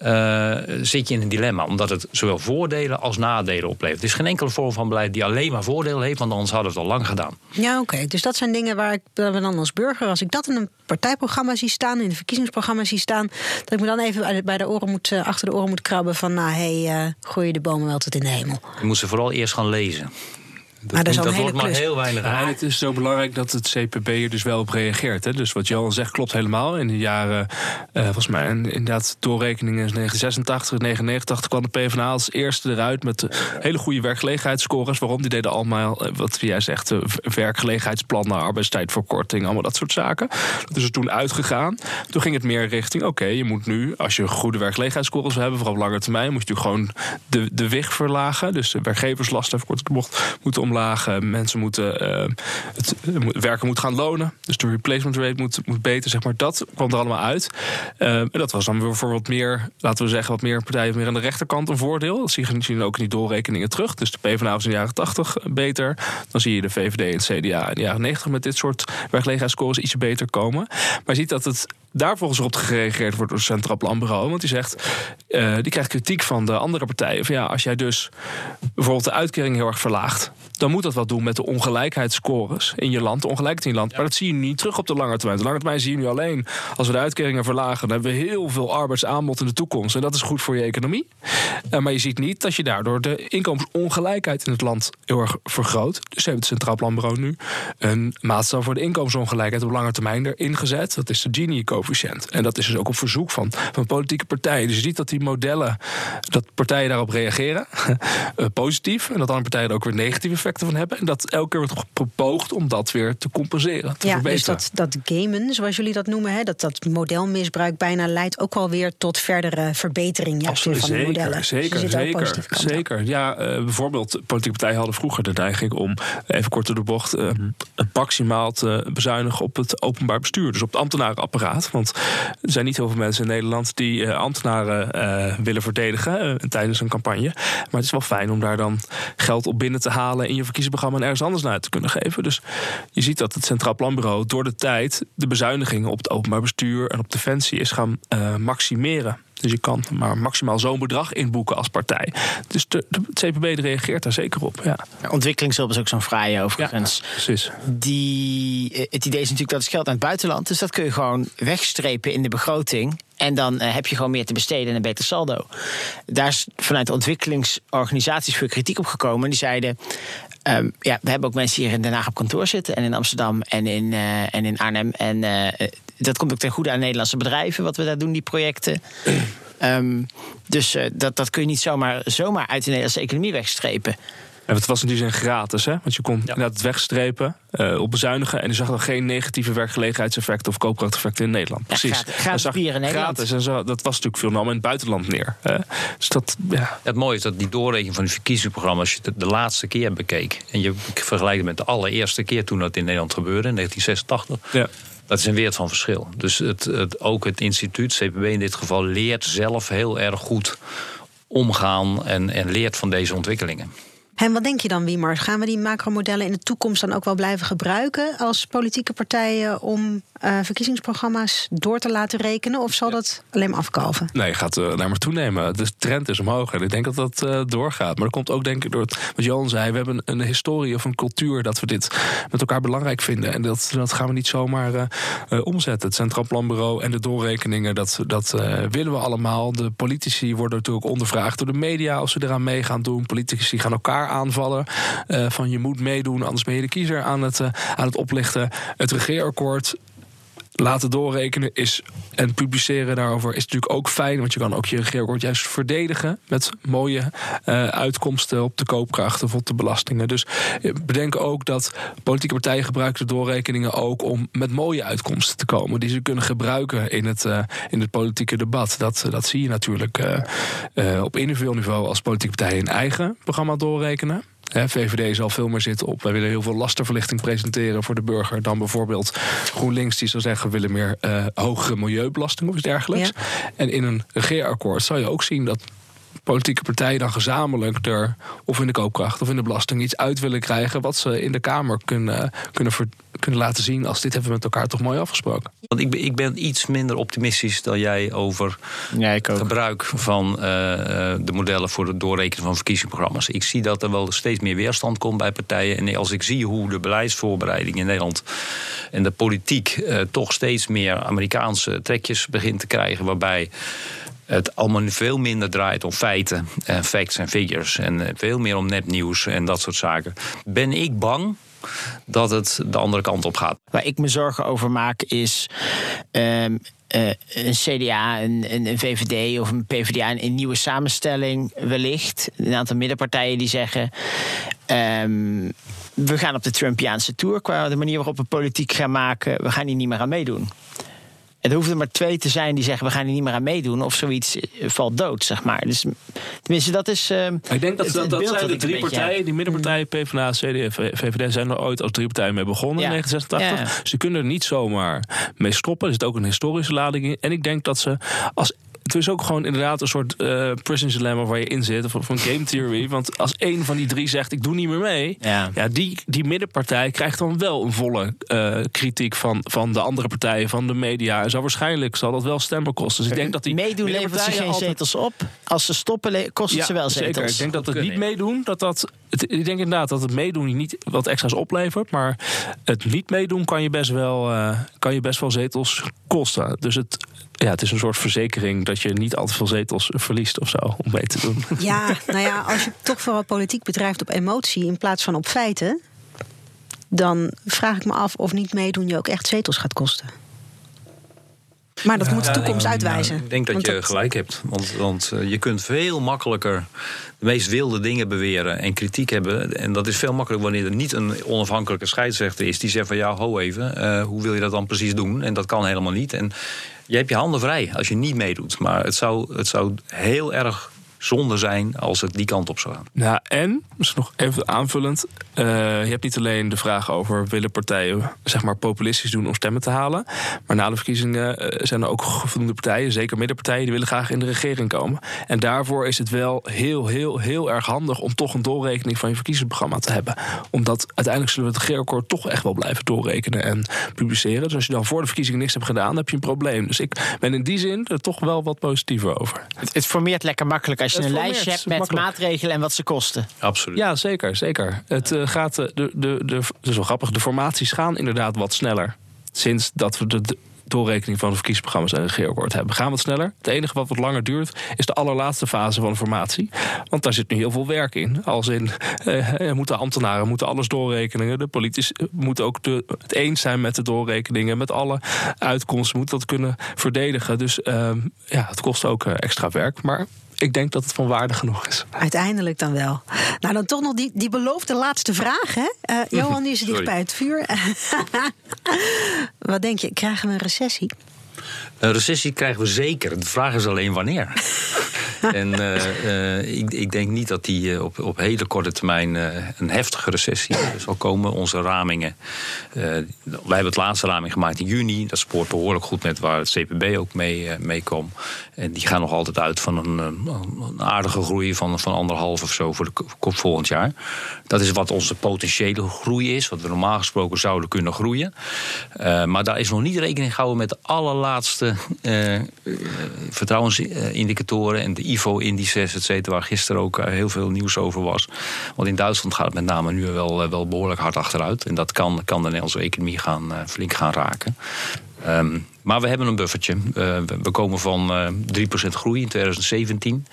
uh, zit je in een dilemma. Omdat het zowel voordelen als nadelen oplevert. Er is geen enkele vorm van beleid die alleen maar voordelen heeft, want anders hadden we het al lang gedaan.
Ja, oké. Dus dat zijn dingen waar ik dan als burger, als ik dat in een partijprogramma zie staan, in een verkiezingsprogramma zie staan, dat ik me dan even bij de oren moet, eh, achter de oren moet krabben van, nou hé, hey, uh, gooi je de bomen wel tot in de hemel.
Je moet ze vooral eerst gaan lezen.
Dat, maar dat, dat wordt maar
heel weinig ja, Het is zo belangrijk dat het CPB er dus wel op reageert. Hè. Dus wat Johan zegt klopt helemaal. In de jaren, uh, volgens mij inderdaad doorrekeningen in 1986, 1989 kwam de PvdA als eerste eruit met hele goede werkgelegenheidsscores. Waarom? Die deden allemaal, uh, wat jij zegt, werkgelegenheidsplannen, arbeidstijdverkorting, allemaal dat soort zaken. Dat is er toen uitgegaan. Toen ging het meer richting, oké, okay, je moet nu, als je goede werkgelegenheidsscores wil hebben, vooral op lange termijn, moet je natuurlijk gewoon de, de wicht verlagen. Dus de werkgeverslasten, verkort de bocht, moeten Mensen moeten uh, het werken moet gaan lonen. Dus de replacement rate moet, beter. Zeg maar. Dat kwam er allemaal uit. Uh, en dat was dan weer voor wat meer, laten we zeggen, wat meer partijen meer aan de rechterkant een voordeel. Dat zie je ook in die doorrekeningen terug. Dus de PvdA was in de jaren 80 beter. Dan zie je de VVD en CDA in de jaren 90 met dit soort werkgelegenheidsscores iets beter komen. Maar je ziet dat het daar volgens op gereageerd wordt door het Centraal Planbureau. Want die zegt, uh, die krijgt kritiek van de andere partijen. Van ja, als jij dus bijvoorbeeld de uitkering heel erg verlaagt, dan moet dat wat doen met de ongelijkheidsscores in je land, de ongelijkheid in je land. Maar dat zie je niet terug op de lange termijn. De lange termijn zie je nu alleen als we de uitkeringen verlagen, dan hebben we heel veel arbeidsaanbod in de toekomst. En dat is goed voor je economie. Uh, maar je ziet niet dat je daardoor de inkomensongelijkheid in het land heel erg vergroot. Dus heeft het Centraal Planbureau nu een maatstaf voor de inkomensongelijkheid op lange termijn erin gezet. Dat is de En dat is dus ook op verzoek van, van politieke partijen. Dus je ziet dat die modellen, dat partijen daarop reageren, uh, positief. En dat andere partijen er ook weer negatieve effecten van hebben. En dat elke keer wordt gepoogd om dat weer te compenseren. Te
ja,
verbeteren.
dus dat, dat gamen, zoals jullie dat noemen, hè, dat, dat modelmisbruik bijna leidt ook alweer tot verdere verbetering juist
Absoluut,
van de modellen.
Dus zeker, dus zeker, zeker. Ja, uh, bijvoorbeeld, politieke partijen hadden vroeger de neiging om, even kort door de bocht, uh, maximaal te bezuinigen op het openbaar bestuur. Dus op het ambtenarenapparaat. Want er zijn niet heel veel mensen in Nederland die uh, ambtenaren uh, willen verdedigen tijdens een campagne. Maar het is wel fijn om daar dan geld op binnen te halen in je verkiezingsprogramma en ergens anders naar te kunnen geven. Dus je ziet dat het Centraal Planbureau door de tijd de bezuinigingen op het openbaar bestuur en op defensie is gaan maximeren. Dus je kan maar maximaal zo'n bedrag inboeken als partij. Dus de, de, het CPB reageert daar zeker op. Ja.
Ontwikkelingshulp is ook zo'n vrije overigens.
Ja, precies.
Die, eh, het idee is natuurlijk dat het geld aan het buitenland. Dus dat kun je gewoon wegstrepen in de begroting. En dan uh, heb je gewoon meer te besteden en een beter saldo. Daar is vanuit de ontwikkelingsorganisaties veel kritiek op gekomen. Die zeiden. Um, ja, we hebben ook mensen hier in Den Haag op kantoor zitten. En in Amsterdam en in, uh, en in Arnhem. En uh, dat komt ook ten goede aan Nederlandse bedrijven, wat we daar doen, die projecten. um, dus uh, dat, dat kun je niet zomaar, zomaar uit de Nederlandse economie wegstrepen.
En het was in die zin gratis, hè? Want je kon ja. inderdaad het wegstrepen, uh, op bezuinigen. En je zag dan geen negatieve werkgelegenheidseffecten of koopkrachteffecten in Nederland. Precies.
Ja, gratis, gratis bier in Nederland.
Gratis. En zo, dat was natuurlijk veel nam in het buitenland neer. Hè? Dus dat, ja.
Het mooie is dat die doorrekening van het verkiezingsprogramma... als je het de laatste keer bekeek... en je vergelijkt het met de allereerste keer toen dat in Nederland gebeurde... in 1986... Ja. Dat is een wereld van verschil. Dus het, het, ook het instituut, CPB in dit geval, leert zelf heel erg goed omgaan en, en leert van deze ontwikkelingen.
En wat denk je dan, Wiemar? Gaan we die macromodellen in de toekomst dan ook wel blijven gebruiken als politieke partijen om uh, verkiezingsprogramma's door te laten rekenen? Of zal dat alleen maar afkalven?
Nee, gaat uh, naar maar toenemen. De trend is omhoog en ik denk dat dat uh, doorgaat. Maar dat komt ook denk ik door het, wat Johan zei. We hebben een historie of een cultuur dat we dit met elkaar belangrijk vinden. En dat, dat gaan we niet zomaar omzetten. Het Centraal Planbureau en de doorrekeningen, dat, dat willen we allemaal. De politici worden natuurlijk ondervraagd door de media als ze eraan mee gaan doen. Politici gaan elkaar aanvallen. van je moet meedoen, anders ben je de kiezer aan het, aan het oplichten. Het regeerakkoord laten doorrekenen is, en publiceren daarover is natuurlijk ook fijn. Want je kan ook je regeerakkoord juist verdedigen met mooie uh, uitkomsten op de koopkracht of op de belastingen. Dus bedenk ook dat politieke partijen gebruiken de doorrekeningen ook om met mooie uitkomsten te komen. Die ze kunnen gebruiken in het, uh, in het politieke debat. Dat, dat zie je natuurlijk op individueel niveau als politieke partijen een eigen programma doorrekenen. VVD zal veel meer zitten op. Wij willen heel veel lastenverlichting presenteren voor de burger. Dan bijvoorbeeld GroenLinks, die zou zeggen: we willen meer uh, hogere milieubelasting of iets dergelijks. Ja. En in een regeerakkoord zal je ook zien dat politieke partijen dan gezamenlijk er of in de koopkracht of in de belasting iets uit willen krijgen wat ze in de Kamer kunnen, kunnen, ver, kunnen laten zien als dit hebben we met elkaar toch mooi afgesproken.
Want ik ben, ik ben iets minder optimistisch dan jij over ja, het gebruik van uh, de modellen voor het doorrekenen van verkiezingsprogramma's. Ik zie dat er wel steeds meer weerstand komt bij partijen. En als ik zie hoe de beleidsvoorbereiding in Nederland en de politiek uh, toch steeds meer Amerikaanse trekjes begint te krijgen, waarbij het allemaal veel minder draait om feiten en facts en figures. En eh, veel meer om nepnieuws en dat soort zaken. Ben ik bang dat het de andere kant op gaat.
Waar ik me zorgen over maak is. Um, uh, een CDA, een, een, VVD of een PvdA, een, een nieuwe samenstelling wellicht. Een aantal middenpartijen die zeggen. Um, we gaan op de Trumpiaanse tour qua de manier waarop we politiek gaan maken. We gaan hier niet meer aan meedoen. Er hoeven er maar twee te zijn die zeggen: we gaan er niet meer aan meedoen. Of zoiets eh, valt dood, zeg maar. Dus tenminste, dat is. Uh,
ik denk dat het, dat, dat zijn de drie partijen, die middenpartijen, mm. PvdA, CDA, VVD, zijn er ooit als drie partijen mee begonnen ja. in 1986. Ja. Ze kunnen er niet zomaar mee stoppen. Er zit ook een historische lading in. En ik denk dat ze als het is ook gewoon inderdaad een soort uh, prison dilemma waar je in zit. Of van game theory. Want als één van die drie zegt ik doe niet meer mee. Ja. ja die, die middenpartij krijgt dan wel een volle uh, kritiek van, van de andere partijen, van de media. En zo waarschijnlijk zal dat wel stemmen kosten. Dus ik denk dat die
meedoen levert ze geen altijd... zetels op. Als ze stoppen kost het ja, ze wel zetels.
Zeker. Ik denk dat het niet meedoen, dat dat... Het, ik denk inderdaad dat het meedoen niet wat extra's oplevert. Maar het niet meedoen kan je best wel, uh, kan je best wel zetels kosten. Dus het, ja, het is een soort verzekering dat je niet al te veel zetels verliest of zo om mee te doen.
Ja, nou ja, als je toch vooral politiek bedrijft op emotie in plaats van op feiten, dan vraag ik me af of niet meedoen je ook echt zetels gaat kosten. Maar dat moet de toekomst uitwijzen.
ik denk dat je gelijk hebt. Want, want uh, je kunt veel makkelijker de meest wilde dingen beweren en kritiek hebben. En dat is veel makkelijker wanneer er niet een onafhankelijke scheidsrechter is die zegt van ja, ho even, uh, hoe wil je dat dan precies doen? En dat kan helemaal niet. En je hebt je handen vrij als je niet meedoet. Maar het zou, het zou heel erg zonde zijn als het die kant op zou gaan.
Ja, en, misschien nog even aanvullend. eh, je hebt niet alleen de vraag over willen partijen zeg maar, populistisch doen om stemmen te halen. Maar na de verkiezingen eh, zijn er ook voldoende partijen, zeker middenpartijen, die willen graag in de regering komen. En daarvoor is het wel heel, heel, heel erg handig om toch een doorrekening van je verkiezingsprogramma te hebben. Omdat uiteindelijk zullen we het regeerakkoord toch echt wel blijven doorrekenen en publiceren. Dus als je dan voor de verkiezingen niks hebt gedaan, dan heb je een probleem. Dus ik ben in die zin er toch wel wat positiever over.
Het, het formeert lekker makkelijk als je een lijstje hebt met
makkelijk.
maatregelen en wat ze kosten.
Absoluut.
Ja, zeker, zeker. Het eh, gaat, eh, de, de, de, het is wel grappig, de formaties gaan inderdaad wat sneller. Sinds dat we de, de doorrekening van de verkiezingsprogramma's en het regeerakkoord hebben. Gaan wat sneller. Het enige wat wat langer duurt is de allerlaatste fase van de formatie. Want daar zit nu heel veel werk in. Als in, eh, moeten ambtenaren moeten alles doorrekenen. De politici moeten ook de, het eens zijn met de doorrekeningen. Met alle uitkomsten, moeten dat kunnen verdedigen. Dus eh, ja, het kost ook extra werk. Maar ik denk dat het van waarde genoeg is.
Uiteindelijk dan wel. Nou, dan toch nog die, die beloofde laatste vraag. Hè? Eh, Johan, die is dicht bij het vuur. Wat denk je, krijgen we een recessie?
Een recessie krijgen we zeker. De vraag is alleen wanneer. en eh, eh, ik, ik denk niet dat die eh, op, op hele korte termijn een heftige recessie zal komen. Onze ramingen. wij hebben het laatste raming gemaakt in juni. Dat spoort behoorlijk goed met waar het CPB ook mee, mee. En die gaan nog altijd uit van een, een aardige groei van, van anderhalf of zo voor de kop volgend jaar. Dat is wat onze potentiële groei is. Wat we normaal gesproken zouden kunnen groeien. Maar daar is nog niet rekening gehouden met de allerlaatste eh, vertrouwensindicatoren en de IFO-indices, et cetera, waar gisteren ook eh, heel veel nieuws over was. Want in Duitsland gaat het met name nu wel, eh, wel behoorlijk hard achteruit. En dat kan, kan de Nederlandse economie gaan, eh, flink gaan raken. Ehm, maar we hebben een buffertje. We, komen van eh 3% groei in 2017.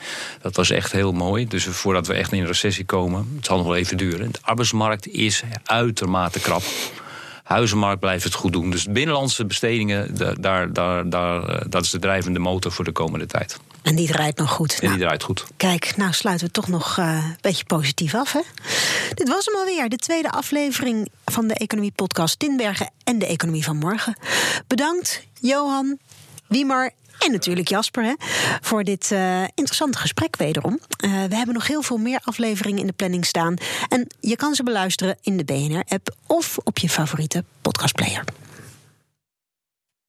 Dat was echt heel mooi. Dus voordat we echt in een recessie komen, het zal nog wel even duren. De arbeidsmarkt is uitermate krap. Huizenmarkt blijft het goed doen. Dus binnenlandse bestedingen, da- daar, daar, daar, eh, dat is de drijvende motor voor de komende tijd.
En die draait nog goed.
En
Nou,
die draait goed.
Kijk, nou sluiten we toch nog eh, een beetje positief af, hè? Dit was hem alweer, de tweede aflevering van de Economie Podcast Tinbergen en de Economie van Morgen. Bedankt, Johan, Wiemar en natuurlijk Jasper, hè, voor dit eh, interessante gesprek wederom. Eh, we hebben nog heel veel meer afleveringen in de planning staan. En je kan ze beluisteren in de BNR-app of op je favoriete podcastplayer.